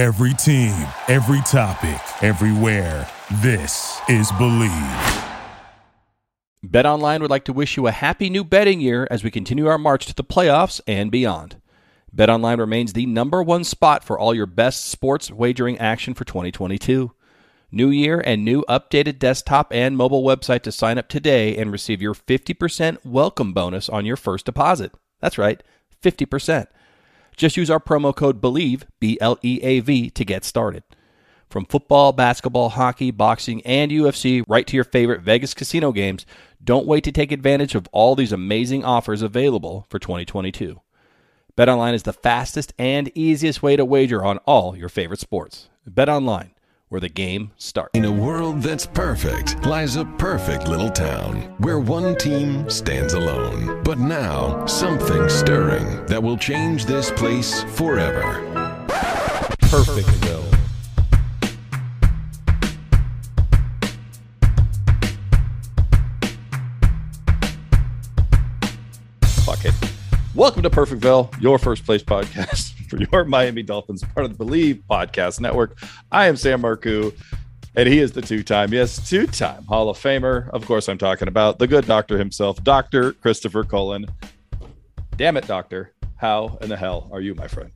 Every team, every topic, everywhere. This is Bleav. BetOnline would like to wish you a happy new betting year as we continue our march to the playoffs and beyond. BetOnline remains the number one spot for all your best sports wagering action for 2022. New year and new updated desktop and mobile website to sign up today and receive your 50% welcome bonus on your first deposit. That's right, 50%. Just use our promo code BLEAV, B L E A V, to get started. From football, basketball, hockey, boxing, and UFC, right to your favorite Vegas casino games, don't wait to take advantage of all these amazing offers available for 2022. BetOnline is the fastest and easiest way to wager on all your favorite sports. BetOnline, where the game starts. In a world that's perfect lies a perfect little town where one team stands alone. But now, something stirring that will change this place forever. Perfectville. Fuck it. Welcome to Perfectville, your first place podcast for your Miami Dolphins, part of the Bleav Podcast Network. I am Sam Marcoux, and he is the two time, yes, two time Hall of Famer. Of course, I'm talking about the good doctor himself, Dr. Christopher Cullen. Damn it, doctor. How in the hell are you, my friend?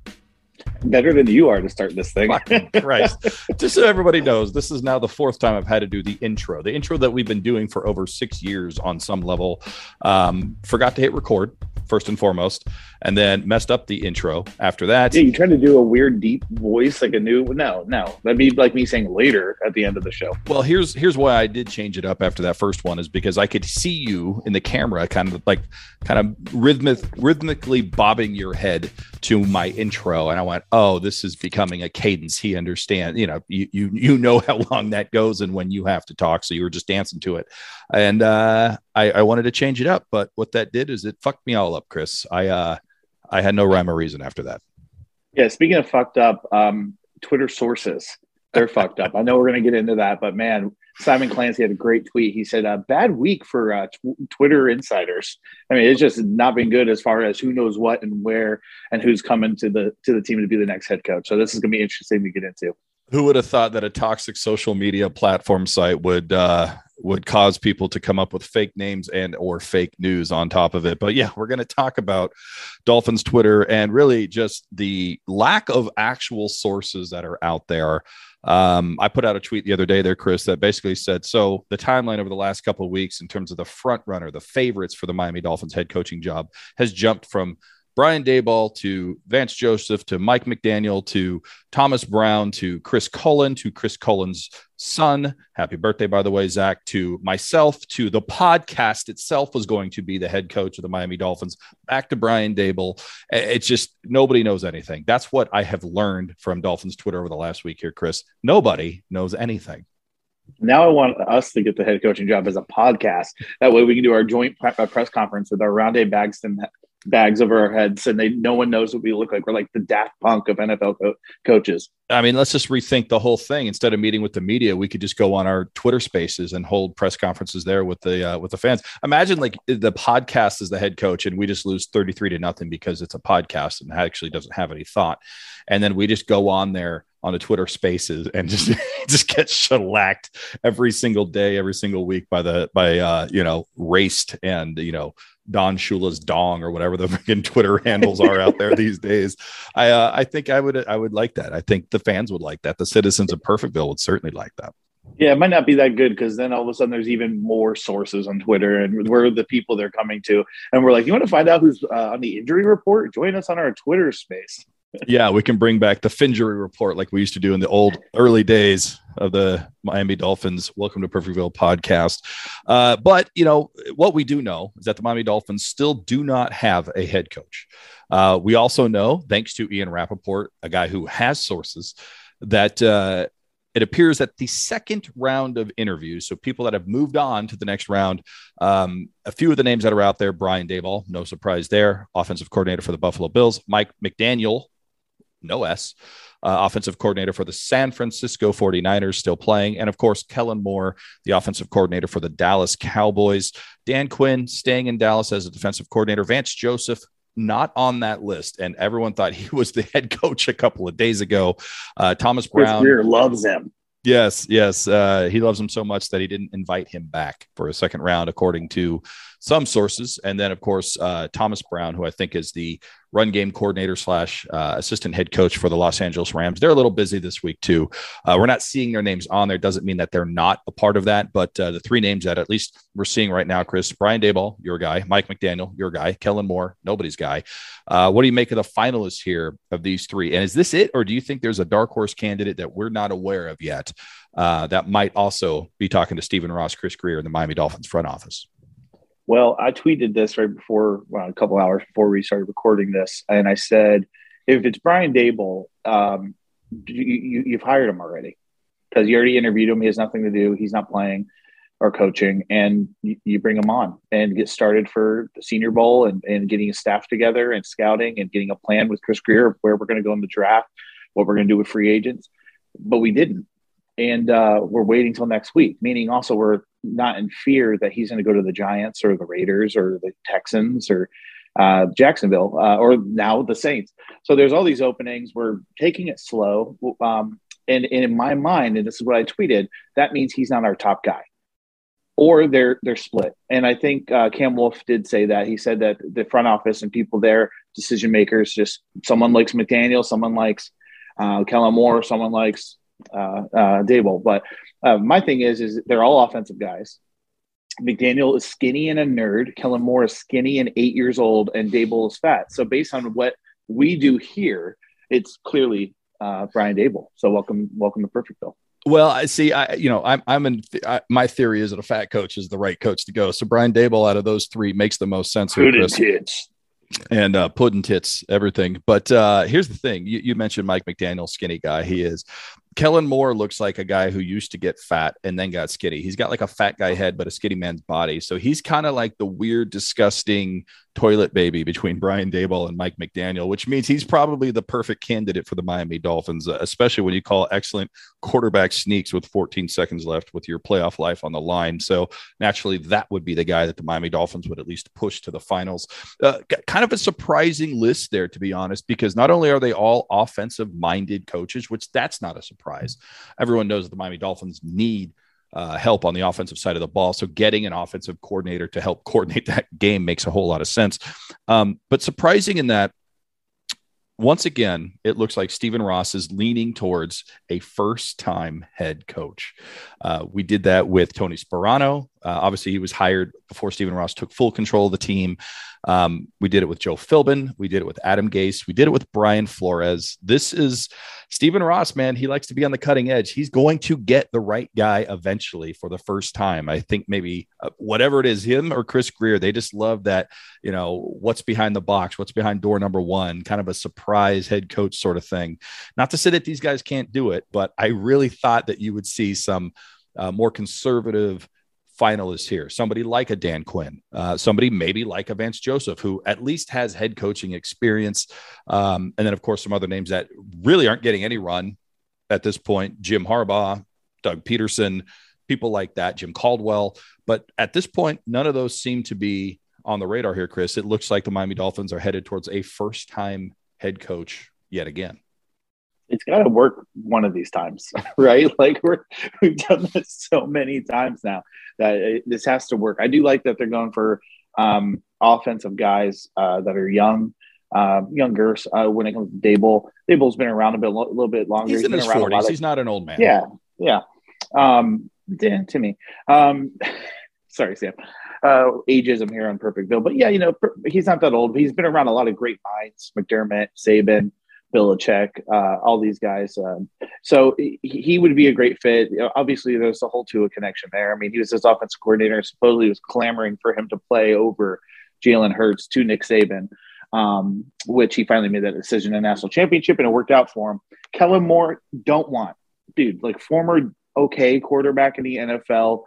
better than you are to start this thing. Christ. Just so everybody knows, this is now the fourth time I've had to do the intro. The intro that we've been doing for over six years on some level. Um, forgot to hit record first and foremost, and then messed up the intro after that. Yeah, you tried to do a weird deep voice, like a new. No, no, that'd be like me saying later at the end of the show. Well, here's here's why I did change it up after that first one is because I could see you in the camera, kind of like kind of rhythmic, rhythmically bobbing your head to my intro, and I went, "Oh, this is becoming a cadence." He understands, you know, you you you know how long that goes and when you have to talk, so you were just dancing to it, and uh, I, I wanted to change it up, but what that did is it fucked me all up, Chris. I uh, I had no rhyme or reason after that. Yeah, speaking of fucked up, um, Twitter sources they're fucked up. I know we're going to get into that, but man, Simon Clancy had a great tweet. He said, "A bad week for uh, tw- Twitter insiders. I mean, it's just not been good as far as who knows what and where and who's coming to the to the team to be the next head coach. So this is going to be interesting to get into." Who would have thought that a toxic social media platform site would uh, would cause people to come up with fake names and or fake news on top of it? But yeah, we're going to talk about Dolphins Twitter and really just the lack of actual sources that are out there. Um, I put out a tweet the other day there, Chris, that basically said so the timeline over the last couple of weeks in terms of the front runner, the favorites for the Miami Dolphins head coaching job has jumped from Brian Daboll to Vance Joseph to Mike McDaniel to Thomas Brown to Chris Cullen to Chris Cullen's son. Happy birthday, by the way, Zach, to myself, to the podcast itself was going to be the head coach of the Miami Dolphins. Back to Brian Daboll. It's just nobody knows anything. That's what I have learned from Dolphins Twitter over the last week here, Chris. Nobody knows anything. Now I want us to get the head coaching job as a podcast. That way we can do our joint uh, press conference with our Rondé Bagston bags over our heads and they no one knows what we look like. We're like the Daft Punk of NFL co- coaches. I mean, let's just rethink the whole thing. Instead of meeting with the media, we could just go on our Twitter Spaces and hold press conferences there with the uh, with the fans. Imagine like the podcast is the head coach, and we just lose thirty three to nothing because it's a podcast and actually doesn't have any thought, and then we just go on there on the Twitter Spaces and just just get shellacked every single day, every single week by the by uh, you know raced and you know Don Shula's dong or whatever the freaking Twitter handles are out there these days. I uh, I think I would I would like that. I think the fans would like that. The citizens of Perfectville would certainly like that. Yeah, it might not be that good because then all of a sudden there's even more sources on Twitter and we're the people they're coming to. And we're like, you want to find out who's uh, on the injury report? Join us on our Twitter space. Yeah, we can bring back the Finjury report like we used to do in the old early days of the Miami Dolphins. Welcome to Perfectville podcast. Uh, but you know what we do know is that the Miami Dolphins still do not have a head coach. Uh, we also know, thanks to Ian Rapoport, a guy who has sources, that uh, it appears that the second round of interviews, so people that have moved on to the next round, um, a few of the names that are out there, Brian Daboll, no surprise there, offensive coordinator for the Buffalo Bills, Mike McDaniel, no S, uh, offensive coordinator for the San Francisco 49ers, still playing. And of course, Kellen Moore, the offensive coordinator for the Dallas Cowboys. Dan Quinn staying in Dallas as a defensive coordinator. Vance Joseph not on that list, and everyone thought he was the head coach a couple of days ago. Uh, Thomas Brown loves him. Yes, yes. Uh, he loves him so much that he didn't invite him back for a second round, according to some sources. And then, of course, uh, Thomas Brown, who I think is the run game coordinator slash uh, assistant head coach for the Los Angeles Rams. They're a little busy this week, too. Uh, we're not seeing their names on there. Doesn't mean that they're not a part of that. But uh, the three names that at least we're seeing right now, Chris, Brian Daboll, your guy, Mike McDaniel, your guy, Kellen Moore, nobody's guy. Uh, what do you make of the finalists here of these three? And is this it, or do you think there's a dark horse candidate that we're not aware of yet uh, that might also be talking to Stephen Ross, Chris Grier, and the Miami Dolphins front office? Well, I tweeted this right before, well, a couple hours before we started recording this, and I said, if it's Brian Daboll, um, you, have hired him already because you already interviewed him. He has nothing to do. He's not playing or coaching, and you, you bring him on and get started for the Senior Bowl and, and getting a staff together and scouting and getting a plan with Chris Grier of where we're going to go in the draft, what we're going to do with free agents. But we didn't and uh, we're waiting till next week. Meaning, also we're not in fear that he's going to go to the Giants or the Raiders or the Texans or uh, Jacksonville uh, or now the Saints. So there's all these openings. We're taking it slow, um, and, and in my mind, and this is what I tweeted, that means he's not our top guy. Or they're they're split, and I think uh, Cam Wolfe did say that. He said that the front office and people there, decision makers, just someone likes McDaniel, someone likes uh, Kellen Moore, someone likes uh, uh, Daboll. But uh, my thing is, is they're all offensive guys. McDaniel is skinny and a nerd. Kellen Moore is skinny and eight years old, and Daboll is fat. So based on what we do here, it's clearly uh, Brian Daboll. So welcome, welcome to Perfectville. Well, I see. I you know I'm I'm in. Th- I, my theory is that a fat coach is the right coach to go. So Brian Daboll out of those three makes the most sense. Here, Chris and uh, pudding tits, everything. But uh, here's the thing: you, you mentioned Mike McDaniel, skinny guy. He is. Kellen Moore looks like a guy who used to get fat and then got skinny. He's got like a fat guy head, but a skinny man's body. So he's kind of like the weird, disgusting toilet baby between Brian Daboll and Mike McDaniel, which means he's probably the perfect candidate for the Miami Dolphins, uh, especially when you call excellent quarterback sneaks with 14 seconds left with your playoff life on the line. So naturally, that would be the guy that the Miami Dolphins would at least push to the finals. Uh, kind of a surprising list there, to be honest, because not only are they all offensive minded coaches, which that's not a surprise. Everyone knows the Miami Dolphins need uh, help on the offensive side of the ball. So getting an offensive coordinator to help coordinate that game makes a whole lot of sense. Um, but surprising in that, once again, it looks like Stephen Ross is leaning towards a first time head coach. Uh, we did that with Tony Sparano. Uh, obviously, he was hired before Stephen Ross took full control of the team. Um, we did it with Joe Philbin. We did it with Adam Gase. We did it with Brian Flores. This is Stephen Ross, man. He likes to be on the cutting edge. He's going to get the right guy eventually for the first time. I think maybe uh, whatever it is, him or Chris Grier, they just love that, you know, what's behind the box, what's behind door number one, kind of a surprise head coach sort of thing. Not to say that these guys can't do it, but I really thought that you would see some uh, more conservative finalists here. Somebody like a Dan Quinn, uh, somebody maybe like a Vance Joseph, who at least has head coaching experience. Um, and then, of course, some other names that really aren't getting any run at this point Jim Harbaugh, Doug Pederson, people like that, Jim Caldwell. But at this point, none of those seem to be on the radar here, Chris. It looks like the Miami Dolphins are headed towards a first time head coach yet again it's got to work one of these times, right? Like we're we've done this so many times now that it, this has to work. I do like that they're going for um, offensive guys uh, that are young, uh, younger. Uh, when it comes to Daboll. Daboll's been around a bit, a little bit longer. He's, He's in his forties. He's not an old man. Yeah, yeah. Um, Dan, Timmy. Um, sorry, Sam. Uh, ageism here on Perfectville, but yeah, you know, he's not that old. He's been around a lot of great minds: McDermott, Saban. Belichick, uh, all these guys. Um, so he, he, would be a great fit. You know, obviously, there's a whole Tua connection there. I mean, he was his offensive coordinator. Supposedly, was clamoring for him to play over Jalen Hurts to Nick Saban, um, which he finally made that decision in national championship, and it worked out for him. Kellen Moore, don't want, dude, like former okay quarterback in the NFL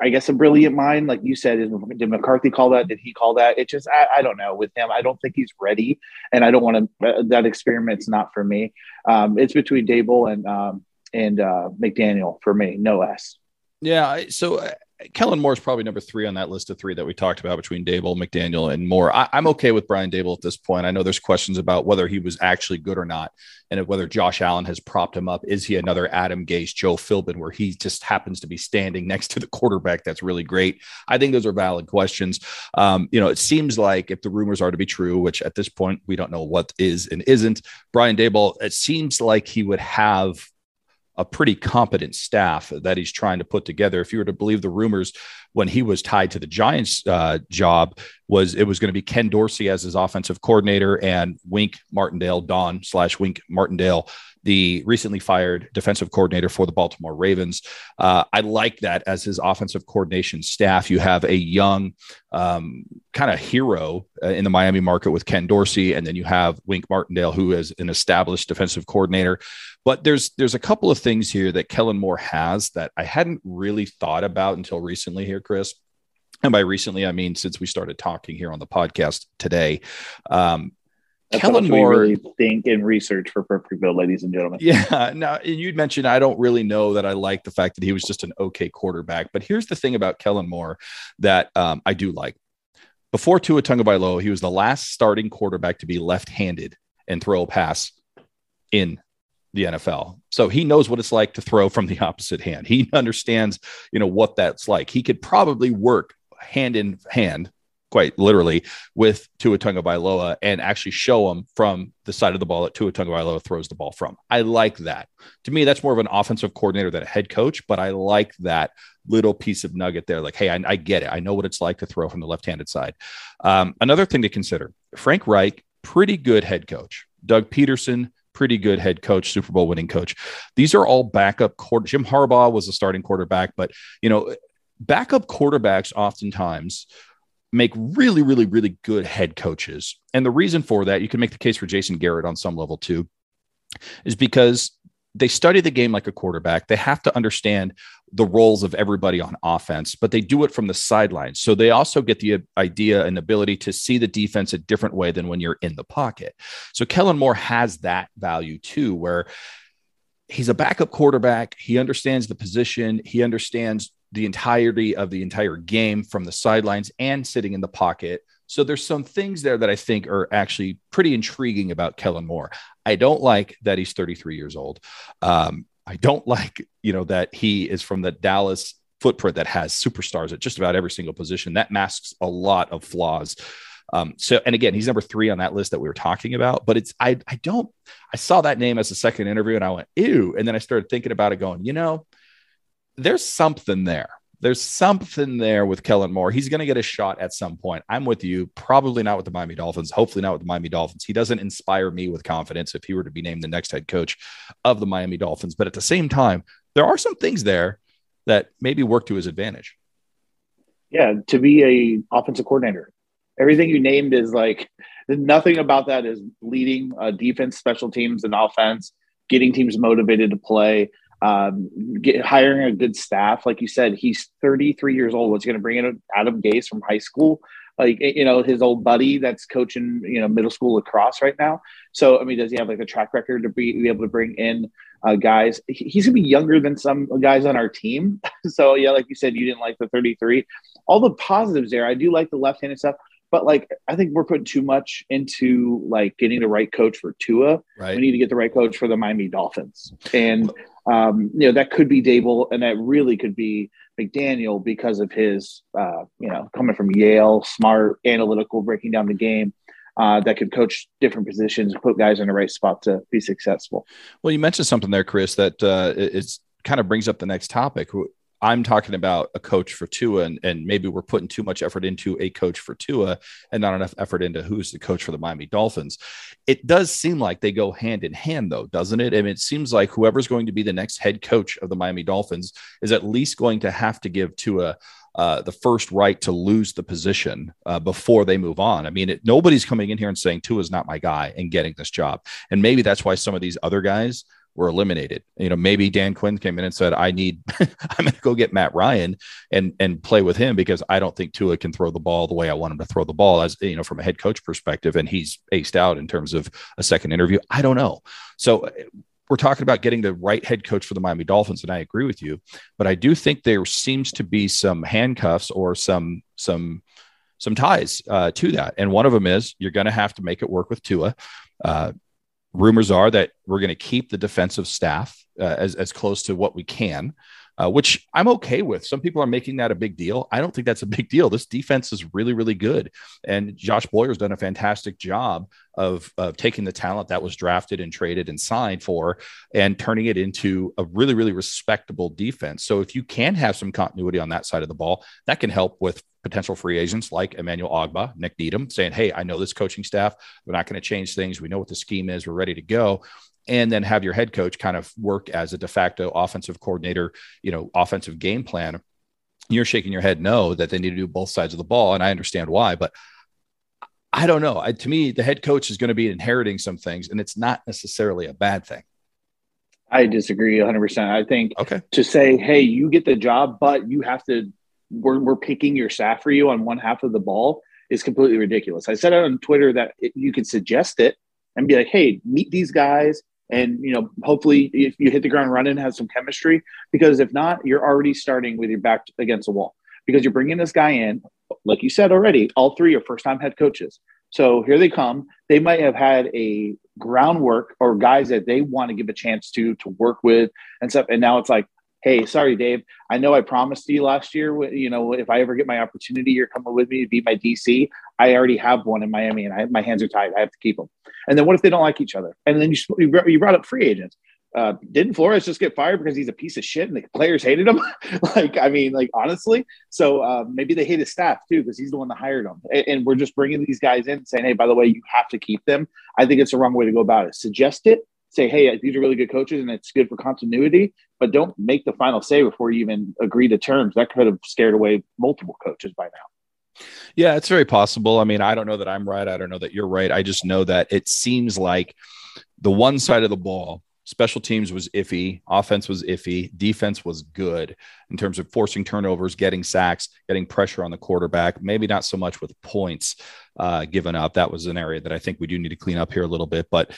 I guess a brilliant mind, like you said. Did McCarthy call that? Did he call that? It just, I, I don't know. With him, I don't think he's ready, and I don't want to. Uh, that experiment's not for me. Um, it's between Daboll and um, and uh, McDaniel for me, no less. Yeah. So Kellen Moore is probably number three on that list of three that we talked about between Daboll, McDaniel, and Moore. I, am okay with Brian Daboll at this point. I know there's questions about whether he was actually good or not, and whether Josh Allen has propped him up. Is he another Adam Gase, Joe Philbin, where he just happens to be standing next to the quarterback? That's really great. I think those are valid questions. Um, you know, it seems like if the rumors are to be true, which at this point we don't know what is and isn't, Brian Daboll, it seems like he would have a pretty competent staff that he's trying to put together. If you were to believe the rumors when he was tied to the Giants uh, job, was it was going to be Ken Dorsey as his offensive coordinator and Wink Martindale, Don slash Wink Martindale the recently fired defensive coordinator for the Baltimore Ravens. Uh, I like that as his offensive coordination staff. You have a young um, kind of hero uh, in the Miami market with Ken Dorsey, and then you have Wink Martindale, who is an established defensive coordinator. But there's there's a couple of things here that Kellen Moore has that I hadn't really thought about until recently here, Chris. And by recently, I mean since we started talking here on the podcast today. Um, that's Kellen Moore really think and research for Perfectville, ladies and gentlemen. Yeah. Now, you'd mentioned I don't really know that I like the fact that he was just an okay quarterback, but here's the thing about Kellen Moore that um, I do like. Before Tua Tagovailoa, he was the last starting quarterback to be left-handed and throw a pass in the NFL. So he knows what it's like to throw from the opposite hand. He understands, you know, what that's like. He could probably work hand in hand quite literally with Tua Tagovailoa and actually show him from the side of the ball that Tua Tagovailoa throws the ball from. I like that. To me, that's more of an offensive coordinator than a head coach, but I like that little piece of nugget there. Like, hey, I, I get it. I know what it's like to throw from the left-handed side. Um, another thing to consider: Frank Reich, pretty good head coach. Doug Pederson, pretty good head coach, Super Bowl winning coach. These are all backup quarter. Jim Harbaugh was a starting quarterback, but you know, backup quarterbacks oftentimes make really, really, really good head coaches. And the reason for that, you can make the case for Jason Garrett on some level too, is because they study the game like a quarterback. They have to understand the roles of everybody on offense, but they do it from the sidelines. So they also get the idea and ability to see the defense a different way than when you're in the pocket. So Kellen Moore has that value too, where he's a backup quarterback. He understands the position, he understands the entirety of the entire game from the sidelines and sitting in the pocket. So there's some things there that I think are actually pretty intriguing about Kellen Moore. I don't like that he's 33 years old. Um, I don't like, you know, that he is from the Dallas footprint that has superstars at just about every single position. That masks a lot of flaws. Um, so, and again, he's number three on that list that we were talking about. But it's I I don't I saw that name as a second interview and I went ew, and then I started thinking about it, going, you know, there's something there. There's something there with Kellen Moore. He's going to get a shot at some point. I'm with you. Probably not with the Miami Dolphins. Hopefully not with the Miami Dolphins. He doesn't inspire me with confidence if he were to be named the next head coach of the Miami Dolphins. But at the same time, there are some things there that maybe work to his advantage. Yeah, to be a offensive coordinator, everything you named is like nothing about that is leading uh, defense, special teams, and offense, getting teams motivated to play um, get, hiring a good staff. Like you said, he's 33 years old. What's going to bring in Adam Gase from high school? Like, you know, his old buddy that's coaching, you know, middle school lacrosse right now. So, I mean, does he have like a track record to be, be able to bring in uh, guys? He's going to be younger than some guys on our team. so, yeah, like you said, you didn't like the 33. All the positives there. I do like the left handed stuff but like I think we're putting too much into like getting the right coach for Tua. Right. We need to get the right coach for the Miami Dolphins, and um, you know that could be Daboll, and that really could be McDaniel because of his uh, you know coming from Yale, smart, analytical, breaking down the game. Uh, that could coach different positions, put guys in the right spot to be successful. Well, you mentioned something there, Chris, that uh, it's kind of brings up the next topic. I'm talking about a coach for Tua, and, and maybe we're putting too much effort into a coach for Tua and not enough effort into who's the coach for the Miami Dolphins. It does seem like they go hand in hand, though, doesn't it? I mean, it seems like whoever's going to be the next head coach of the Miami Dolphins is at least going to have to give Tua uh, the first right to lose the position uh, before they move on. I mean, it, nobody's coming in here and saying Tua is not my guy and getting this job. And maybe that's why some of these other guys were eliminated. You know, maybe Dan Quinn came in and said, "I need, I'm going to go get Matt Ryan and and play with him because I don't think Tua can throw the ball the way I want him to throw the ball." As you know, from a head coach perspective, and he's aced out in terms of a second interview. I don't know. So we're talking about getting the right head coach for the Miami Dolphins, and I agree with you. But I do think there seems to be some handcuffs or some some some ties uh, to that. And one of them is you're going to have to make it work with Tua. Uh, rumors are that we're going to keep the defensive staff uh, as, as close to what we can uh, which I'm okay with. Some people are making that a big deal. I don't think that's a big deal. This defense is really, really good. And Josh Boyer's done a fantastic job of, of taking the talent that was drafted and traded and signed for and turning it into a really, really respectable defense. So if you can have some continuity on that side of the ball, that can help with potential free agents like Emmanuel Ogbah, Nick Needham, saying, Hey, I know this coaching staff. We're not going to change things. We know what the scheme is. We're ready to go and then have your head coach kind of work as a de facto offensive coordinator, you know, offensive game plan. You're shaking your head no that they need to do both sides of the ball, and I understand why, but I don't know. I, to me, the head coach is going to be inheriting some things, and it's not necessarily a bad thing. I disagree 100%. I think okay. to say, hey, you get the job, but you have to, we're, we're picking your staff for you on one half of the ball is completely ridiculous. I said on Twitter that it, you could suggest it and be like, hey, meet these guys, and you know hopefully if you hit the ground running has some chemistry because if not you're already starting with your back against the wall because you're bringing this guy in like you said already all three are first time head coaches so here they come they might have had a groundwork or guys that they want to give a chance to to work with and stuff and now it's like hey, sorry, Dave. I know I promised you last year, you know, if I ever get my opportunity, you're coming with me to be my DC. I already have one in Miami and I, my hands are tied. I have to keep them. And then what if they don't like each other? And then you, you brought up free agents. Uh, didn't Flores just get fired because he's a piece of shit and the players hated him? like, I mean, like honestly. So uh, maybe they hate his staff too because he's the one that hired them. And, and, we're just bringing these guys in saying, hey, by the way, you have to keep them. I think it's the wrong way to go about it. Suggest it, say, hey, these are really good coaches and it's good for continuity, but don't make the final say before you even agree to terms. That could have scared away multiple coaches by now. Yeah, it's very possible. I mean, I don't know that I'm right. I don't know that you're right. I just know that it seems like the one side of the ball Special teams was iffy. Offense was iffy. Defense was good in terms of forcing turnovers, getting sacks, getting pressure on the quarterback. Maybe not so much with points uh, given up. That was an area that I think we do need to clean up here a little bit. But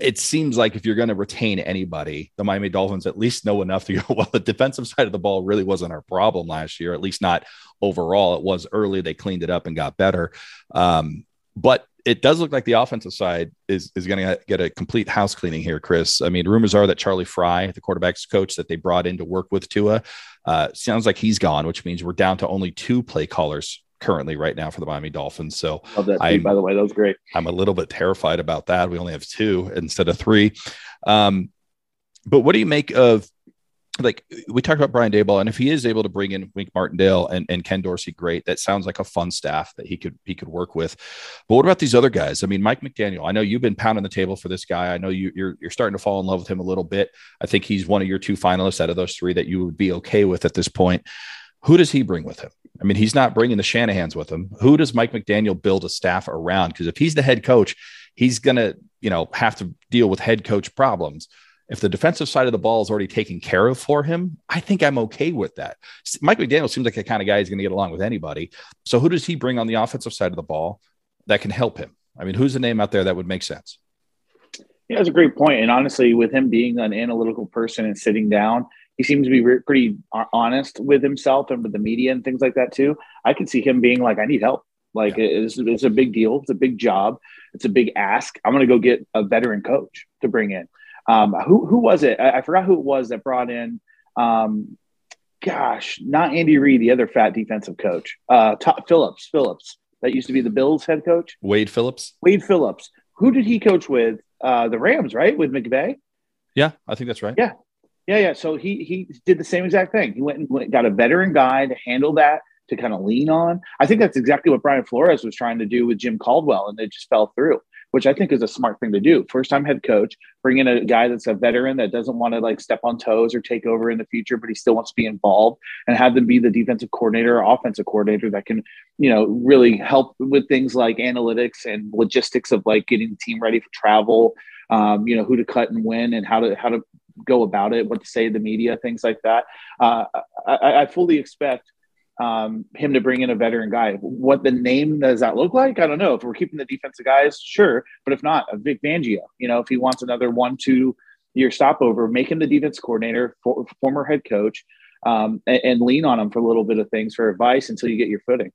it seems like if you're going to retain anybody, the Miami Dolphins at least know enough to go, well, the defensive side of the ball really wasn't our problem last year, at least not overall. It was early. They cleaned it up and got better. Um, but it does look like the offensive side is is going to get a complete house cleaning here, Chris. I mean, rumors are that Charlie Frye, the quarterback's coach that they brought in to work with Tua, uh, sounds like he's gone, which means we're down to only two play callers currently right now for the Miami Dolphins. So, Love that tweet, by the way, that was great. I'm a little bit terrified about that. We only have two instead of three. Um, but what do you make of like we talked about Brian Daboll, and if he is able to bring in Wink Martindale and, and Ken Dorsey, great. That sounds like a fun staff that he could he could work with. But what about these other guys? I mean, Mike McDaniel. I know you've been pounding the table for this guy. I know you, you're you're starting to fall in love with him a little bit. I think he's one of your two finalists out of those three that you would be okay with at this point. Who does he bring with him? I mean, he's not bringing the Shanahan's with him. Who does Mike McDaniel build a staff around? Because if he's the head coach, he's gonna you know have to deal with head coach problems if the defensive side of the ball is already taken care of for him, I think I'm okay with that. Mike McDaniel seems like the kind of guy who's going to get along with anybody. So who does he bring on the offensive side of the ball that can help him? I mean, who's the name out there that would make sense? Yeah, that's a great point. And honestly, with him being an analytical person and sitting down, he seems to be pretty honest with himself and with the media and things like that too. I can see him being like, "I need help. Like yeah. it's, it's a big deal. It's a big job. It's a big ask. I'm going to go get a veteran coach to bring in." Um, who who was it? I, I, forgot who it was that brought in. Um, gosh, not Andy Reid, the other fat defensive coach. Uh, Todd Phillips. Phillips that used to be the Bills head coach. Wade Phillips. Wade Phillips. Who did he coach with? Uh, the Rams, right? With McVay. Yeah, I think that's right. Yeah, yeah, yeah. So he he did the same exact thing. He went and went, got a veteran guy to handle that to kind of lean on. I think that's exactly what Brian Flores was trying to do with Jim Caldwell, and it just fell through which I think is a smart thing to do. First time head coach, bring in a guy that's a veteran that doesn't want to like step on toes or take over in the future, but he still wants to be involved and have them be the defensive coordinator or offensive coordinator that can, you know, really help with things like analytics and logistics of like getting the team ready for travel, um, you know, who to cut and when and how to, how to go about it, what to say to the media, things like that. Uh, I, I fully expect um, him to bring in a veteran guy. What the name does that look like? I don't know. If we're keeping the defensive guys, sure, but if not, a Vic Fangio. You know, if he wants another one, two year stopover, make him the defense coordinator, for, former head coach, um, and, and, lean on him for a little bit of things for advice until you get your footing.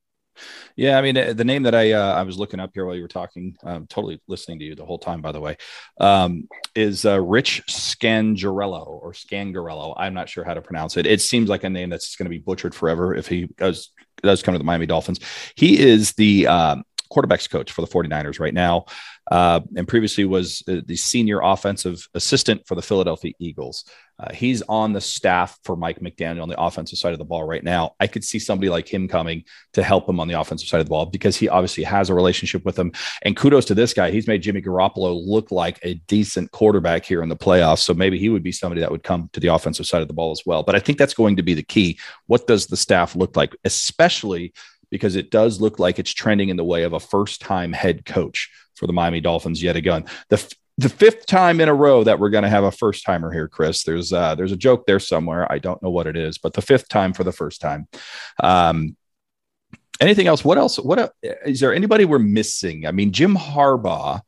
Yeah, I mean the name that I uh, I was looking up here while you were talking, um, totally listening to you the whole time. By the way, um, is uh, Rich Scangarello or Scangarello. I'm not sure how to pronounce it. It seems like a name that's going to be butchered forever if he does does come to the Miami Dolphins. He is the um, quarterbacks coach for the 49ers right now uh, and previously was the senior offensive assistant for the Philadelphia Eagles. Uh, he's on the staff for Mike McDaniel on the offensive side of the ball right now. I could see somebody like him coming to help him on the offensive side of the ball because he obviously has a relationship with him. And kudos to this guy. He's made Jimmy Garoppolo look like a decent quarterback here in the playoffs. So maybe he would be somebody that would come to the offensive side of the ball as well. But I think that's going to be the key. What does the staff look like, especially because it does look like it's trending in the way of a first time head coach for the Miami Dolphins yet again. The the fifth time in a row that we're going to have a first timer here, Chris. There's uh, there's a joke there somewhere. I don't know what it is, but the fifth time for the first time. Um, anything else? What else? What uh, is there? Anybody we're missing? I mean, Jim Harbaugh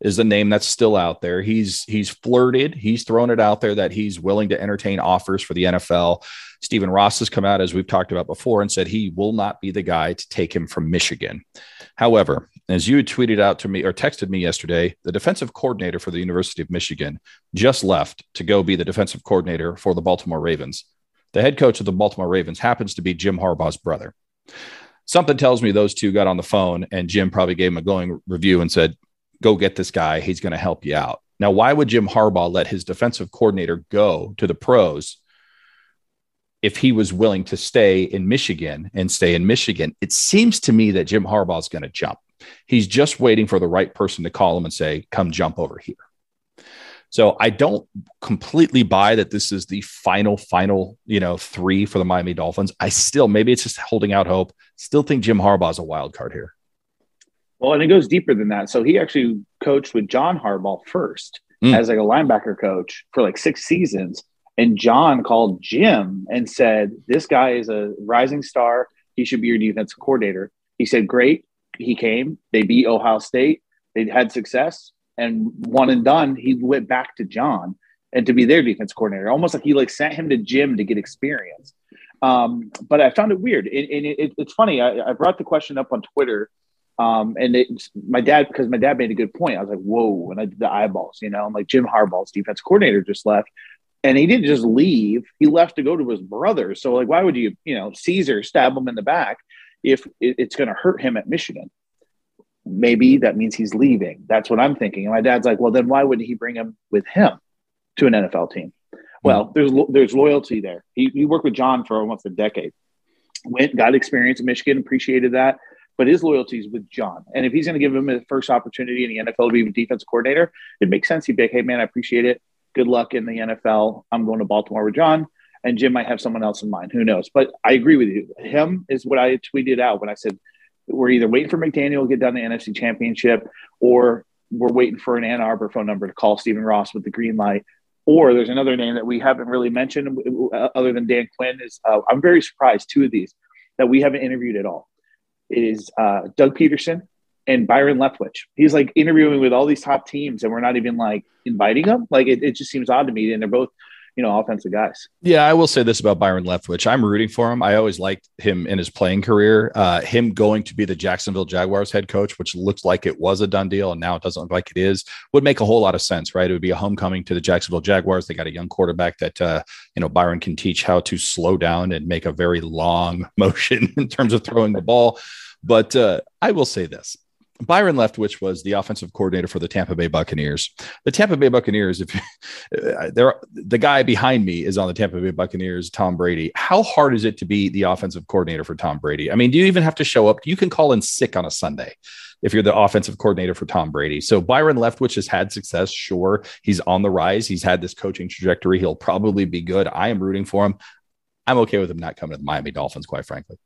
is a name that's still out there. He's he's flirted. He's thrown it out there that he's willing to entertain offers for the NFL. Stephen Ross has come out, as we've talked about before, and said he will not be the guy to take him from Michigan. However, as you had tweeted out to me or texted me yesterday, the defensive coordinator for the University of Michigan just left to go be the defensive coordinator for the Baltimore Ravens. The head coach of the Baltimore Ravens happens to be Jim Harbaugh's brother. Something tells me those two got on the phone and Jim probably gave him a glowing review and said, Go get this guy. He's going to help you out. Now, why would Jim Harbaugh let his defensive coordinator go to the pros if he was willing to stay in Michigan and stay in Michigan? It seems to me that Jim Harbaugh is going to jump. He's just waiting for the right person to call him and say, come jump over here. So I don't completely buy that this is the final, final, you know, three for the Miami Dolphins. I still, maybe it's just holding out hope. Still think Jim Harbaugh is a wild card here. Well, and it goes deeper than that. So he actually coached with John Harbaugh first mm. as like a linebacker coach for like six seasons. And John called Jim and said, This guy is a rising star. He should be your defensive coordinator. He said, Great he came. They beat Ohio State. They had success, and one and done. He went back to John and to be their defense coordinator, almost like he like sent him to Jim to get experience. Um, but I found it weird, and, and it, it, it's funny. I, I, brought the question up on Twitter, um, and it, my dad because my dad made a good point. I was like, "Whoa!" And I did the eyeballs. You know, I'm like Jim Harbaugh's defense coordinator just left, and he didn't just leave. He left to go to his brother. So like, why would you, you know, Caesar stab him in the back? if it's going to hurt him at Michigan. Maybe that means he's leaving. That's what I'm thinking. And my dad's like, well, then why wouldn't he bring him with him to an NFL team? Well, hmm. there's there's loyalty there. He, he worked with John for almost a decade. Went, got experience in Michigan, appreciated that. But his loyalty is with John. And if he's going to give him a first opportunity in the NFL to be a defense coordinator, it makes sense. He'd be like, hey, man, I appreciate it. Good luck in the NFL. I'm going to Baltimore with John and Jim might have someone else in mind. Who knows? But I agree with you. Him is what I tweeted out when I said we're either waiting for McDaniel to get down the NFC Championship, or we're waiting for an Ann Arbor phone number to call Stephen Ross with the green light. Or there's another name that we haven't really mentioned uh, other than Dan Quinn. Is uh, I'm very surprised two of these that we haven't interviewed at all. Is uh, Doug Pederson and Byron Leftwich. He's like interviewing with all these top teams, and we're not even like inviting them. Like it, it just seems odd to me. And they're both you know, offensive guys. Yeah, I will say this about Byron Leftwich. I'm rooting for him. I always liked him in his playing career. Uh, him going to be the Jacksonville Jaguars head coach, which looks like it was a done deal, and now it doesn't look like it is, would make a whole lot of sense, right? It would be a homecoming to the Jacksonville Jaguars. They got a young quarterback that uh, you know Byron can teach how to slow down and make a very long motion in terms of throwing the ball. But uh, I will say this: Byron Leftwich was the offensive coordinator for the Tampa Bay Buccaneers. The Tampa Bay Buccaneers, if there, the guy behind me is on the Tampa Bay Buccaneers, Tom Brady. How hard is it to be the offensive coordinator for Tom Brady? I mean, do you even have to show up? You can call in sick on a Sunday if you're the offensive coordinator for Tom Brady. So Byron Leftwich has had success. Sure, he's on the rise. He's had this coaching trajectory. He'll probably be good. I am rooting for him. I'm okay with him not coming to the Miami Dolphins, quite frankly.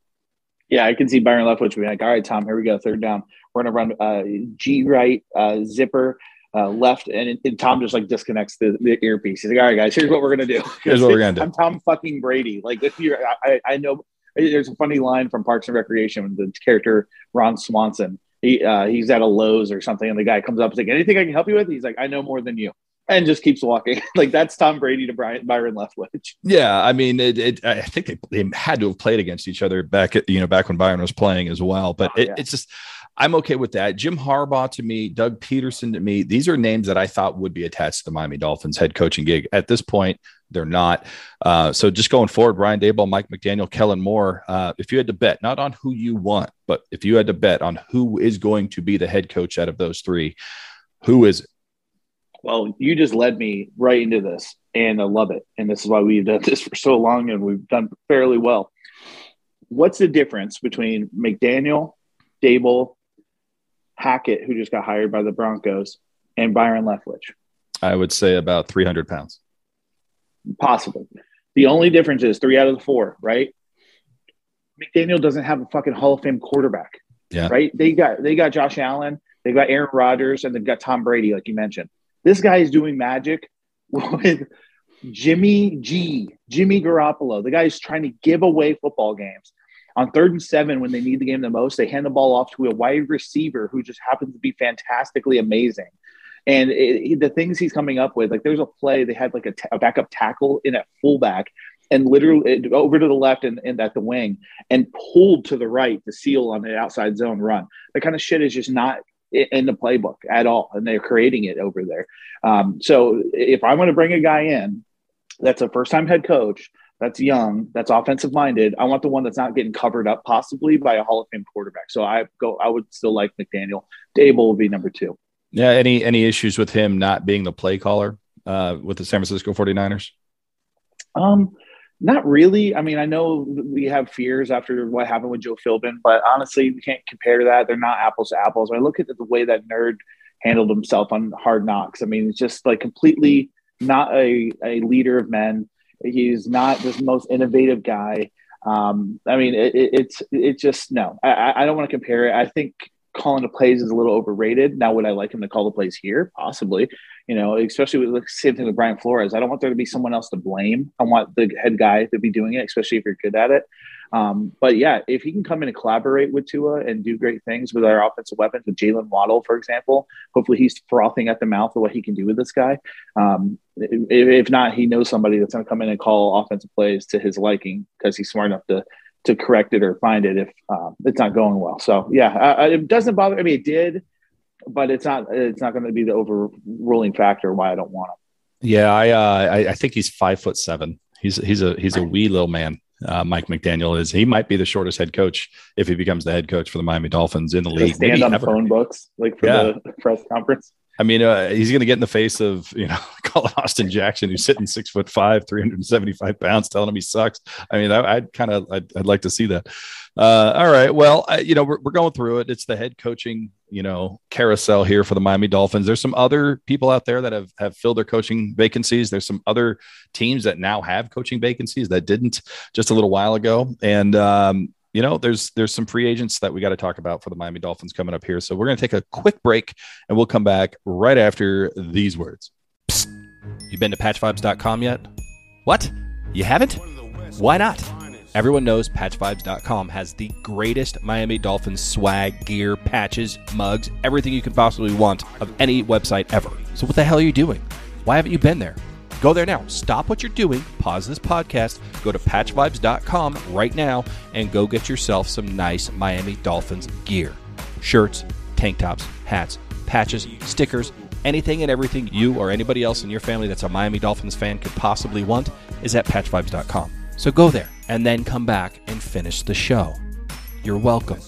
Yeah, I can see Byron Leftwich being like, all right, Tom, here we go, third down. We're going to run uh, G right, uh, zipper, uh, left, and, and, Tom just like disconnects the, the, earpiece. He's like, all right, guys, here's what we're going to do. Here's what we're going to do. I'm Tom fucking Brady. Like, if you I, I know there's a funny line from Parks and Recreation with the character Ron Swanson. He, uh, he's at a Lowe's or something, and the guy comes up and like, anything I can help you with? He's like, I know more than you. And just keeps walking. like that's Tom Brady to Brian, Byron Leftwich. Yeah, I mean, it, it, I think they, they had to have played against each other back, at, you know, back when Byron was playing as well. But Oh, it, yeah. it's just, I'm okay with that. Jim Harbaugh to me, Doug Pederson to me, these are names that I thought would be attached to the Miami Dolphins head coaching gig. At this point, they're not. Uh, so just going forward, Brian Daboll, Mike McDaniel, Kellen Moore. Uh, if you had to bet, not on who you want, but if you had to bet on who is going to be the head coach out of those three, who is it? Well, you just led me right into this, and I love it. And this is why we've done this for so long, and we've done fairly well. What's the difference between McDaniel, Daboll, Hackett, who just got hired by the Broncos, and Byron Leftwich? I would say about 300 pounds. Possibly. The only difference is three out of the four, right? McDaniel doesn't have a fucking Hall of Fame quarterback. Yeah. Right? They got they got Josh Allen, they got Aaron Rodgers, and they've got Tom Brady, like you mentioned. This guy is doing magic with Jimmy G, Jimmy Garoppolo. The guy is trying to give away football games. On third and seven, when they need the game the most, they hand the ball off to a wide receiver who just happens to be fantastically amazing. And it, the things he's coming up with, like there's a play they had like a, backup tackle in at fullback and literally over to the left and, and at the wing and pulled to the right to seal on the outside zone run. That kind of shit is just not in the playbook at all. And they're creating it over there. Um, so if I want to bring a guy in that's a first time head coach, that's young, that's offensive minded, I want the one that's not getting covered up possibly by a Hall of Fame quarterback. So I go, I would still like McDaniel. Daboll would be number two. Yeah. Any any issues with him not being the play caller uh, with the San Francisco 49ers? Um, not really. I mean, I know we have fears after what happened with Joe Philbin, but honestly, we can't compare that. They're not apples to apples. When I look at the way that nerd handled himself on Hard Knocks, I mean, it's just like completely not a, a leader of men. He's not the most innovative guy. Um, I mean, it, it, it's it's just no. I, I don't want to compare it. I think calling the plays is a little overrated. Now, would I like him to call the plays here? Possibly. You know, especially with the same thing with Brian Flores. I don't want there to be someone else to blame. I want the head guy to be doing it, especially if you're good at it. Um, but yeah, if he can come in and collaborate with Tua and do great things with our offensive weapons, with Jaylen Waddle, for example, hopefully he's frothing at the mouth of what he can do with this guy. Um, if, if not, he knows somebody that's going to come in and call offensive plays to his liking because he's smart enough to to correct it or find it if um, it's not going well. So yeah, uh, it doesn't bother. I mean, it did, but it's not. It's not going to be the overruling factor why I don't want him. Yeah, I, uh, I I think he's five foot seven. He's he's a he's a wee little man. Uh, Mike McDaniel is. He might be the shortest head coach if he becomes the head coach for the Miami Dolphins in the league. Stand Maybe on ever. phone books like for Yeah. the press conference. I mean, uh, he's going to get in the face of you know Colin Austin Jackson, who's sitting six foot five, three hundred and seventy five pounds, telling him he sucks. I mean, I, I'd kind of I'd, I'd like to see that. Uh, all right, well, I, you know, we're, we're going through it. It's the head coaching, you know, carousel here for the Miami Dolphins. There's some other people out there that have have filled their coaching vacancies. There's some other teams that now have coaching vacancies that didn't just a little while ago, and um, you know, there's there's some free agents that we got to talk about for the Miami Dolphins coming up here. So we're going to take a quick break and we'll come back right after these words. You been to patchvibes.com yet? What? You haven't? Why not? Everyone knows patchvibes.com has the greatest Miami Dolphins swag, gear, patches, mugs, everything you can possibly want of any website ever. So what the hell are you doing? Why haven't you been there? Go there now. Stop what you're doing, pause this podcast, go to patchvibes.com right now, and go get yourself some nice Miami Dolphins gear. Shirts, tank tops, hats, patches, stickers, anything and everything you or anybody else in your family that's a Miami Dolphins fan could possibly want is at patchvibes.com. So go there and then come back and finish the show. You're welcome.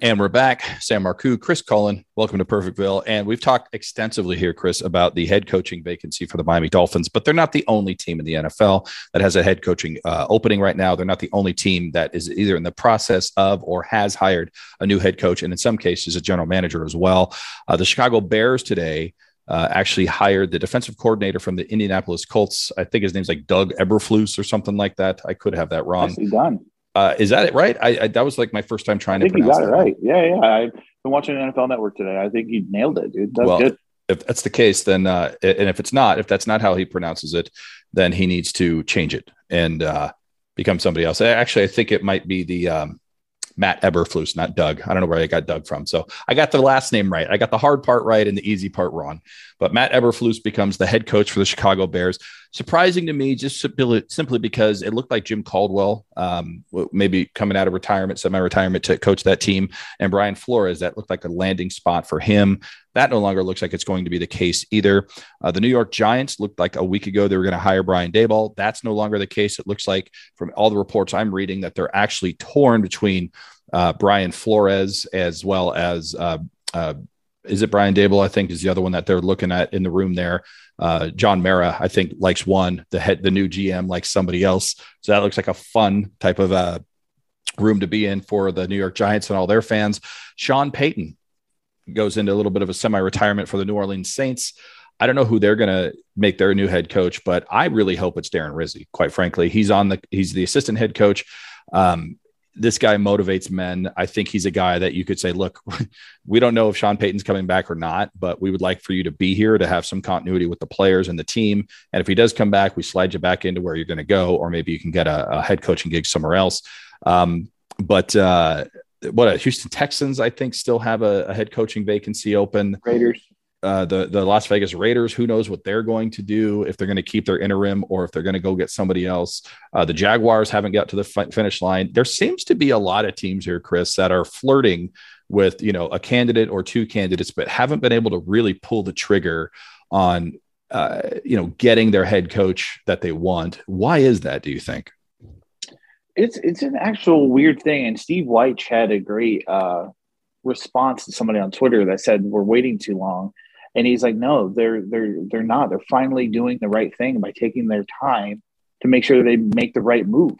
And we're back. Sam Marcoux, Chris Cullen, welcome to Perfectville. And we've talked extensively here, Chris, about the head coaching vacancy for the Miami Dolphins, but they're not the only team in the NFL that has a head coaching uh, opening right now. They're not the only team that is either in the process of or has hired a new head coach, and in some cases, a general manager as well. Uh, the Chicago Bears today uh, actually hired the defensive coordinator from the Indianapolis Colts. I think his name's like Doug Eberflus or something like that. I could have that wrong. Nicely done. Uh, is that it right? I, I that was like my first time I trying to think you pronounce got it right. Yeah, yeah. I've been watching NFL Network today. I think you nailed it, dude. That's Well, good. If that's the case, then uh, and if it's not, if that's not how he pronounces it, then he needs to change it and uh, become somebody else. Actually, I think it might be the um, Matt Eberflus, not Doug. I don't know where I got Doug from. So I got the last name right. I got the hard part right and the easy part wrong. But Matt Eberflus becomes the head coach for the Chicago Bears. Surprising to me, just simply because it looked like Jim Caldwell, um, maybe coming out of retirement, semi-retirement to coach that team, and Brian Flores. That looked like a landing spot for him. That no longer looks like it's going to be the case either. Uh, the New York Giants looked like a week ago they were going to hire Brian Daboll. That's no longer the case. It looks like from all the reports I'm reading that they're actually torn between uh, Brian Flores as well as uh, uh, is it Brian Daboll? I think is the other one that they're looking at in the room there. Uh, John Mara, I think, likes one. The head, the new GM likes somebody else. So that looks like a fun type of uh, room to be in for the New York Giants and all their fans. Sean Payton goes into a little bit of a semi-retirement for the New Orleans Saints. I don't know who they're going to make their new head coach, but I really hope it's Darren Rizzi. Quite frankly, he's on the he's the assistant head coach. Um, this guy motivates men. I think he's a guy that you could say, look, we don't know if Sean Payton's coming back or not, but we would like for you to be here to have some continuity with the players and the team. And if he does come back, we slide you back into where you're going to go, or maybe you can get a, a head coaching gig somewhere else. Um, but uh, what a Houston Texans, I think, still have a, a head coaching vacancy open. Raiders. Uh, the the Las Vegas Raiders. Who knows what they're going to do if they're going to keep their interim or if they're going to go get somebody else. Uh, the Jaguars haven't got to the fi- finish line. There seems to be a lot of teams here, Chris, that are flirting with you know a candidate or two candidates, but haven't been able to really pull the trigger on uh, you know getting their head coach that they want. Why is that? Do you think? It's it's an actual weird thing, and Steve Wyche had a great uh, response to somebody on Twitter that said we're waiting too long, and he's like, no, they're they're they're not. They're finally doing the right thing by taking their time to make sure they make the right move.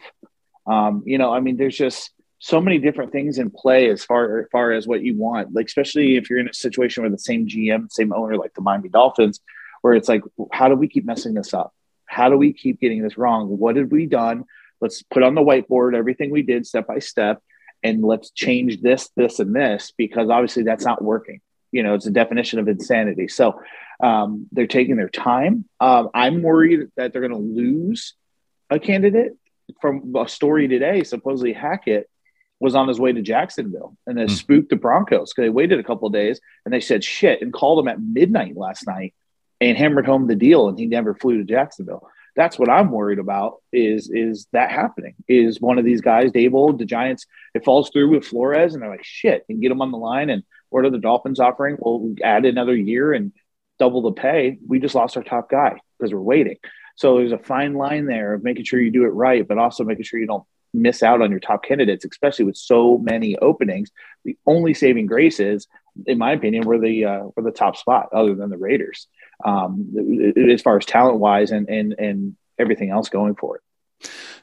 Um, you know, I mean, there's just so many different things in play as far as far as what you want. Like, especially if you're in a situation where the same GM, same owner, like the Miami Dolphins, where it's like, how do we keep messing this up? How do we keep getting this wrong? What have we done? Let's put on the whiteboard everything we did step by step, and let's change this, this, and this because obviously that's not working. You know it's a definition of insanity. So um, they're taking their time. Um, i'm worried that they're going to lose a candidate from a story today. Supposedly hackett was on his way to jacksonville and then mm. spooked the broncos because they waited a couple days and they said shit and called him at midnight last night and hammered home the deal and he never flew to jacksonville that's what I'm worried about is is that happening? Is one of these guys, Daboll, the Giants, it falls through with Flores, and they're like, shit, and get him on the line, and what are the Dolphins offering? We'll add another year and double the pay. We just lost our top guy because we're waiting. So there's a fine line there of making sure you do it right, but also making sure you don't miss out on your top candidates, especially with so many openings. The only saving grace is, in my opinion, we're the uh, we're the top spot, other than the Raiders, um, as far as talent wise and and and everything else going for it.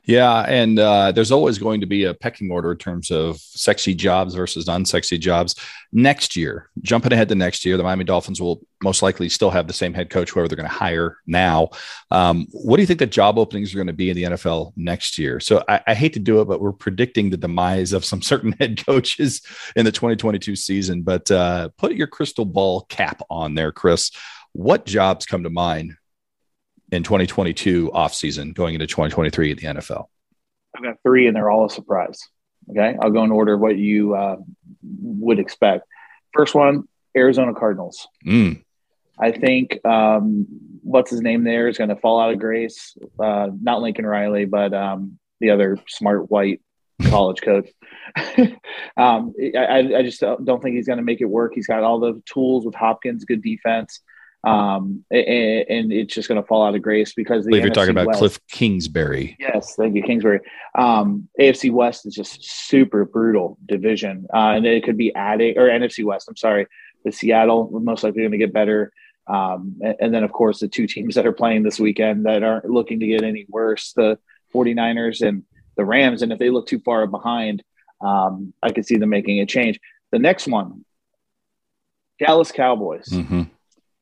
Yeah, and uh, there's always going to be a pecking order in terms of sexy jobs versus unsexy jobs. Next year, jumping ahead to next year, the Miami Dolphins will most likely still have the same head coach, whoever they're going to hire now. Um, what do you think the job openings are going to be in the NFL next year? So I, I hate to do it, but we're predicting the demise of some certain head coaches in the 2022 season. But uh, put your crystal ball cap on there, Chris. What jobs come to mind in 2022 offseason going into 2023 in the NFL? I've got three, and they're all a surprise. Okay. I'll go in order of what you uh, would expect. First one Arizona Cardinals. Mm. I think um, what's his name there is going to fall out of grace. Uh, not Lincoln Riley, but um, the other smart white college coach. um, I, I, just don't think he's going to make it work. He's got all the tools with Hopkins, good defense um, and, and, it's just going to fall out of grace because the you're talking about West, Cliff Kingsbury. Yes, thank you, Kingsbury. Um, AFC West is just super brutal division, uh, and it could be adding or NFC West. I'm sorry, the Seattle most likely going to get better. Um, and, and, then of course the two teams that are playing this weekend that aren't looking to get any worse, the 49ers and the Rams. And if they look too far behind, um, I could see them making a change. The next one, Dallas Cowboys. Mm-hmm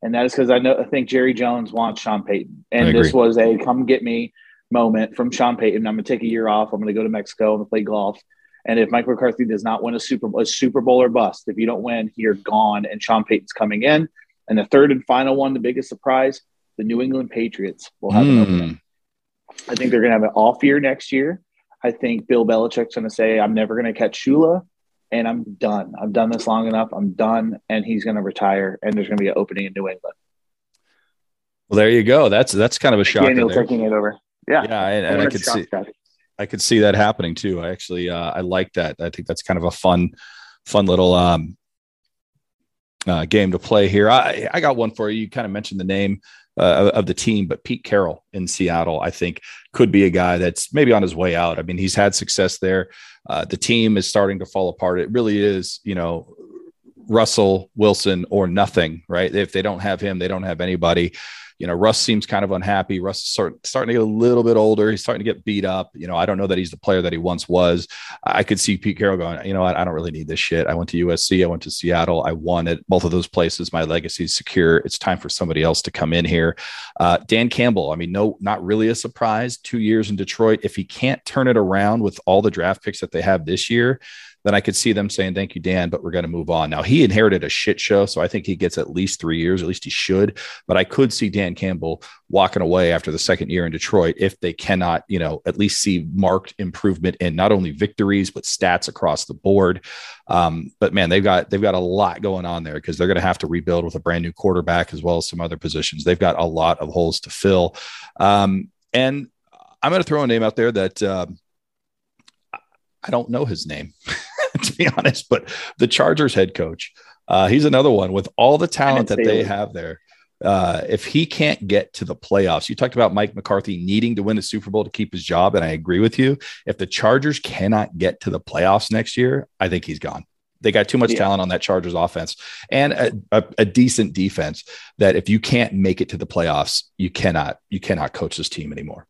and that is because I know I think Jerry Jones wants Sean Payton, and this was a come get me moment from Sean Payton. I'm going to take a year off. I'm going to go to Mexico and play golf. And if Mike McCarthy does not win a Super Bowl, a Super Bowl or bust, if you don't win, you're gone. And Sean Payton's coming in. And the third and final one, the biggest surprise, the New England Patriots will have mm. an opening. I think they're going to have an off year next year. I think Bill Belichick's going to say, I'm never going to catch Shula and I'm done. I've done this long enough. I'm done. And he's going to retire and there's going to be an opening in New England. Well, there you go. That's, that's kind of a shocker. Daniel there. taking it over. Yeah. Yeah. And, and I could see, I could see that happening too. I actually, uh, I like that. I think that's kind of a fun, fun little, um, uh, game to play here. I, I got one for you. You kind of mentioned the name uh, of the team, but Pete Carroll in Seattle, I think, could be a guy that's maybe on his way out. I mean, he's had success there. Uh, the team is starting to fall apart. It really is, you know, Russell Wilson or nothing, right? If they don't have him, they don't have anybody you know, Russ seems kind of unhappy. Russ is start, starting to get a little bit older. He's starting to get beat up. You know, I don't know that he's the player that he once was. I could see Pete Carroll going, you know what? I don't really need this shit. I went to USC. I went to Seattle. I won at both of those places. My legacy is secure. It's time for somebody else to come in here. Uh, Dan Campbell, I mean, no, not really a surprise. Two years in Detroit. If he can't turn it around with all the draft picks that they have this year, then I could see them saying, Thank you, Dan, but we're going to move on. Now, he inherited a shit show. So I think he gets at least three years, at least he should. But I could see Dan Campbell walking away after the second year in Detroit if they cannot, you know, at least see marked improvement in not only victories, but stats across the board. Um, but man, they've got they've got a lot going on there because they're going to have to rebuild with a brand new quarterback as well as some other positions. They've got a lot of holes to fill. Um, and I'm going to throw a name out there that uh, I don't know his name. to be honest. But the Chargers head coach, uh, he's another one with all the talent that they have there. Uh, if he can't get to the playoffs, you talked about Mike McCarthy needing to win the Super Bowl to keep his job, and I agree with you. If the Chargers cannot get to the playoffs next year, I think he's gone. They got too much yeah. talent on that Chargers offense and a, a, a, decent defense that if you can't make it to the playoffs, you cannot you cannot coach this team anymore.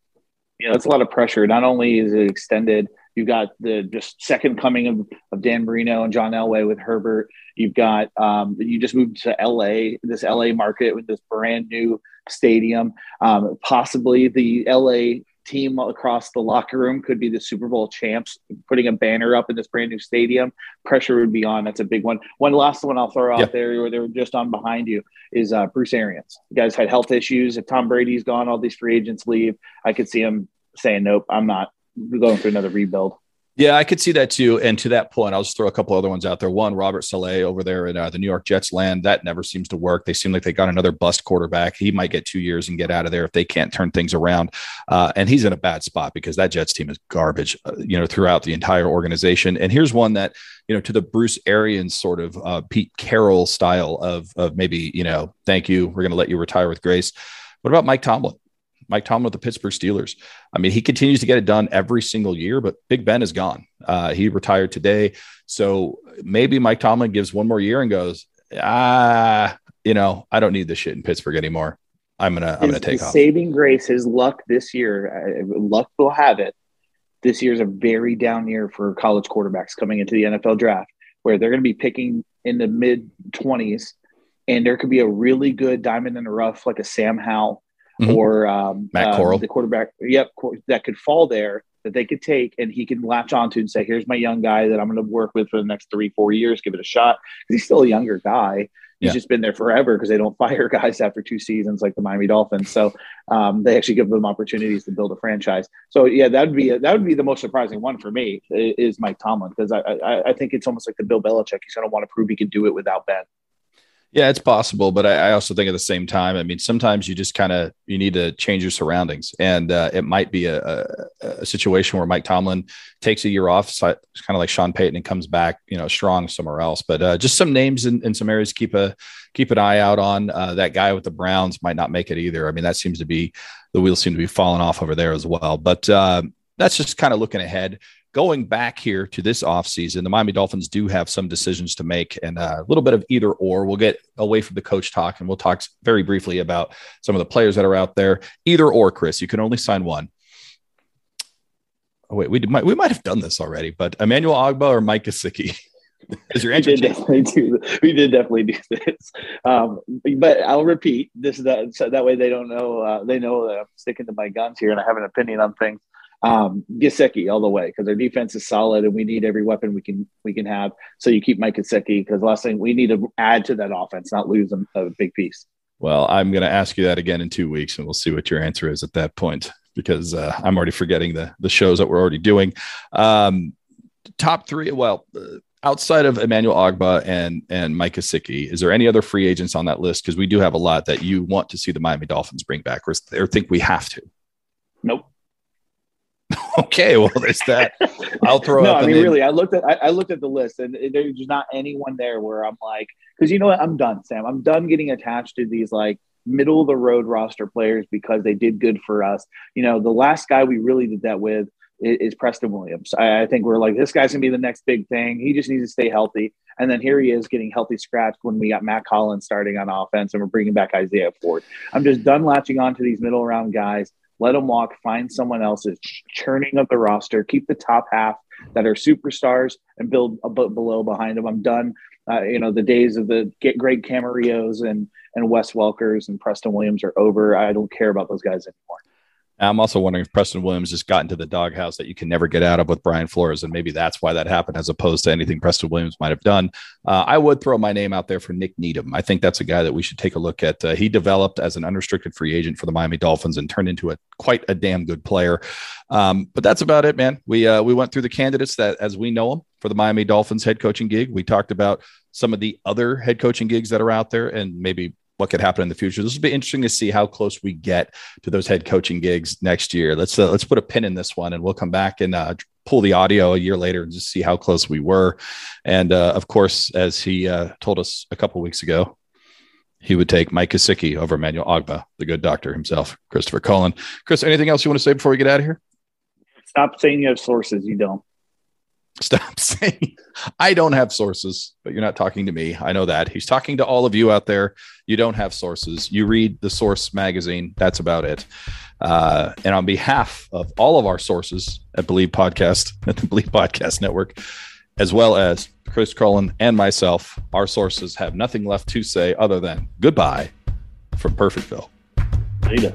Yeah, that's a lot of pressure. Not only is it extended You've got the just second coming of, of Dan Marino and John Elway with Herbert. You've got um, you just moved to LA, this LA market with this brand new stadium. Um, possibly the LA team across the locker room could be the Super Bowl champs, putting a banner up in this brand new stadium. Pressure would be on. That's a big one. One last one I'll throw out yeah. there, where they were just on behind you, is uh, Bruce Arians. You guys had health issues. If Tom Brady's gone, all these free agents leave. I could see him saying, "Nope, I'm not going through another rebuild. Yeah, I could see that too. And to that point, I'll just throw a couple other ones out there. One, Robert Saleh over there in uh, the New York Jets land. That never seems to work. They seem like they got another bust quarterback. He might get two years and get out of there if they can't turn things around. Uh, and he's in a bad spot because that Jets team is garbage, uh, you know, throughout the entire organization. And here's one that, you know, to the Bruce Arians sort of uh, Pete Carroll style of, of maybe, you know, thank you. We're going to let you retire with grace. What about Mike Tomlin? Mike Tomlin with the Pittsburgh Steelers. I mean, he continues to get it done every single year, but Big Ben is gone. Uh, he retired today. So maybe Mike Tomlin gives one more year and goes, ah, you know, I don't need this shit in Pittsburgh anymore. I'm gonna, I'm gonna take off. Saving grace, his luck this year, uh, luck will have it. This year's a very down year for college quarterbacks coming into the NFL draft, where they're going to be picking in the mid 20s, and there could be a really good diamond in the rough, like a Sam Howell mm-hmm. or um, Matt Corral, um, the quarterback. Yep, that could fall there that they could take and he can latch onto and say, "Here's my young guy that I'm going to work with for the next three, four years. Give it a shot." Because he's still a younger guy. He's yeah. just been there forever because they don't fire guys after two seasons like the Miami Dolphins. So um, they actually give them opportunities to build a franchise. So yeah, that would be a, that would be the most surprising one for me is Mike Tomlin because I, I, I think it's almost like the Bill Belichick. He's going to want to prove he can do it without Ben. Yeah, it's possible, but I, I, also think at the same time, I mean, sometimes you just kind of you need to change your surroundings, and uh, it might be a, a, a, situation where Mike Tomlin takes a year off, so kind of like Sean Payton, and comes back, you know, strong somewhere else. But uh, just some names in, in, some areas keep a keep an eye out on. Uh, that guy with the Browns might not make it either. I mean, that seems to be the wheels seem to be falling off over there as well. But uh, that's just kind of looking ahead going back here to this offseason, the Miami Dolphins do have some decisions to make and a little bit of either or. We'll get away from the coach talk and we'll talk very briefly about some of the players that are out there. Either or, Chris, you can only sign one. Oh, wait, we might, we might have done this already, but Emmanuel Ogbah or Mike Gesicki? Is your answer? We did definitely do. We did definitely do this, um, but I'll repeat this. That so that way they don't know. Uh, they know that I'm sticking to my guns here, and I have an opinion on things um, Gesicki all the way because our defense is solid and we need every weapon we can we can have. So you keep Mike Gesicki because last thing we need to add to that offense, not lose a, a big piece. Well, I'm going to ask you that again in two weeks, and we'll see what your answer is at that point. because uh, I'm already forgetting the the shows that we're already doing. Um, top three. Well, uh, outside of Emmanuel Ogbah and and Mike Gesicki, is there any other free agents on that list? Because we do have a lot that you want to see the Miami Dolphins bring back, or, or think we have to. Nope. okay, well, there's that. I'll throw. no, up I mean, really, I looked at I, I, looked at the list, and there's not anyone there where I'm like, because you know what, I'm done, Sam. I'm done getting attached to these like middle of the road roster players because they did good for us. You know, the last guy we really did that with is, is Preston Williams. I, I, think we're like, this guy's gonna be the next big thing. He just needs to stay healthy. And then here he is getting healthy scratch when we got Matt Collins starting on offense and we're bringing back Isaiah Ford. I'm just done latching on to these middle round guys let them walk, find someone else. else's churning of the roster, keep the top half that are superstars and build a bit below behind them. I'm done. Uh, you know, the days of the get Greg Camarillos and, and Wes Welkers and Preston Williams are over. I don't care about those guys anymore. I'm also wondering if Preston Williams just got into the doghouse that you can never get out of with Brian Flores, and maybe that's why that happened, as opposed to anything Preston Williams might have done. Uh, I would throw my name out there for Nik Needham. I think that's a guy that we should take a look at. Uh, he developed as an unrestricted free agent for the Miami Dolphins and turned into a quite a damn good player. Um, but that's about it, man. We uh, we went through the candidates that as we know them for the Miami Dolphins head coaching gig. We talked about some of the other head coaching gigs that are out there, and maybe what could happen in the future. This will be interesting to see how close we get to those head coaching gigs next year. Let's uh, let's put a pin in this one, and we'll come back and uh, pull the audio a year later and just see how close we were. And uh, of course, as he uh, told us a couple weeks ago, he would take Mike Gesicki over Emmanuel Ogbah, the good doctor himself, Christopher Cullen. Chris, anything else you want to say before we get out of here? Stop saying you have sources. You don't. Stop saying I don't have sources, but you're not talking to me. I know that. He's talking to all of you out there. You don't have sources. You read the Source magazine. That's about it. Uh, and on behalf of all of our sources at Bleav Podcast, at the Bleav Podcast Network, as well as Chris Cullen and myself, our sources have nothing left to say other than goodbye from Perfectville. Later.